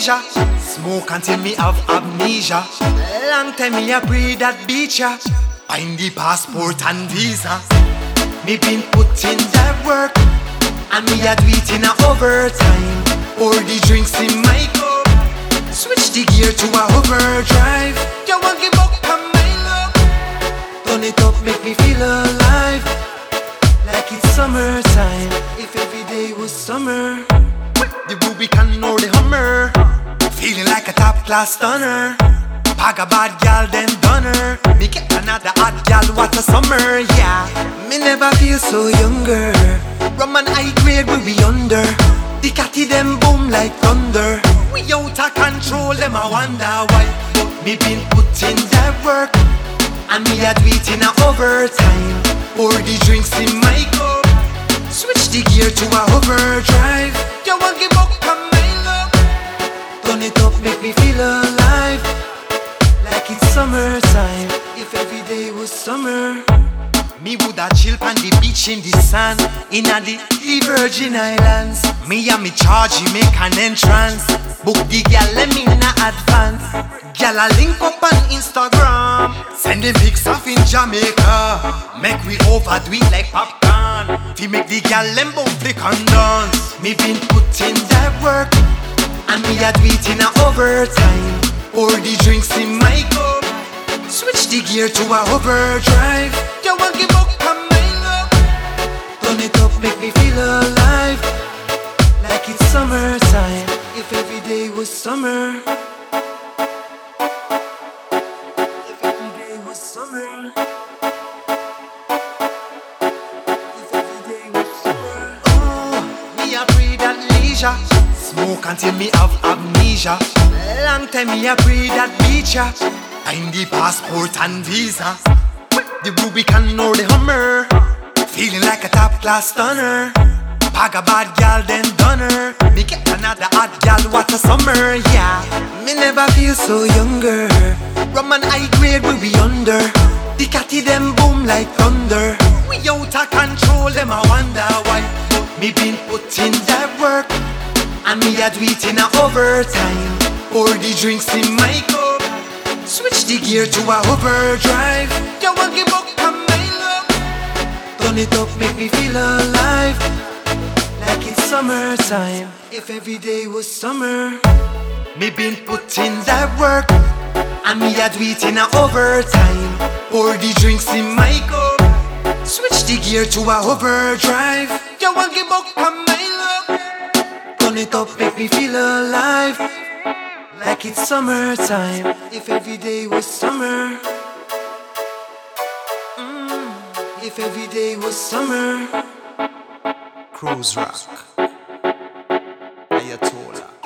leisure. Smoke until me have amnesia. Long time me a pray that beach ya. Find the passport and visa. Me been putting that work, and me a do it in a overtime. Pour the drinks in my cup. Switch the gear to a overdrive. You won't give up on my love. Turn it up, make me feel alive. Like it's summertime. If every day was summer. Class stunner. Pag a bad gal, then done her. Me get another hot gal, what a summer, yeah. Me never feel so younger. Rum and high grade, we be under. The catty them boom like thunder. We out of control, them I wonder why. Me been putting that work, and me a do it in a overtime. Pour the drinks in my cup, switch the gear to a overdrive. Make me feel alive. Like it's summertime. If every day was summer. Me woulda chill on the beach in the sun Inna the, the Virgin Islands Me and me charge make an entrance Book the gal let me in advance Gal a link up on Instagram Send them pics off in Jamaica Make we overdo it like popcorn Fi make the gal them both flick and dance Me been putting that work And me a do in a overtime Pour the drinks in my cup Switch the gear to a overdrive. You won't give up on my love. Turn it up, make me feel alive. Like it's summertime. If every day was summer. If every day was summer. If every day was summer. Oh, me a breathe at leisure. Smoke until me have amnesia. Long time me a breathe at beach. ya. Find the passport and visa. The Rubicon or the Hummer. Feeling like a top class stunner. Pag a bad gal, then done her. Me get another hot gal, what a summer, yeah. Me never feel so younger. Rum and high grade, we be under. The catty them boom like thunder. We out of control, them I wonder why. Me been putting that work, and me a do it in a overtime. Pour the drinks in my cup. Switch the gear to a overdrive. You won't give up on my love. Turn it up, make me feel alive. Like it's summertime. If every day was summer. Me been putting that work. And me a do it in a overtime. Pour the drinks in my cup. Switch the gear to a overdrive. You won't give up on it up, make me feel alive. Like it's summertime. If every day was summer. Mm, if every day was summer. Cruz Rock. Iyatola.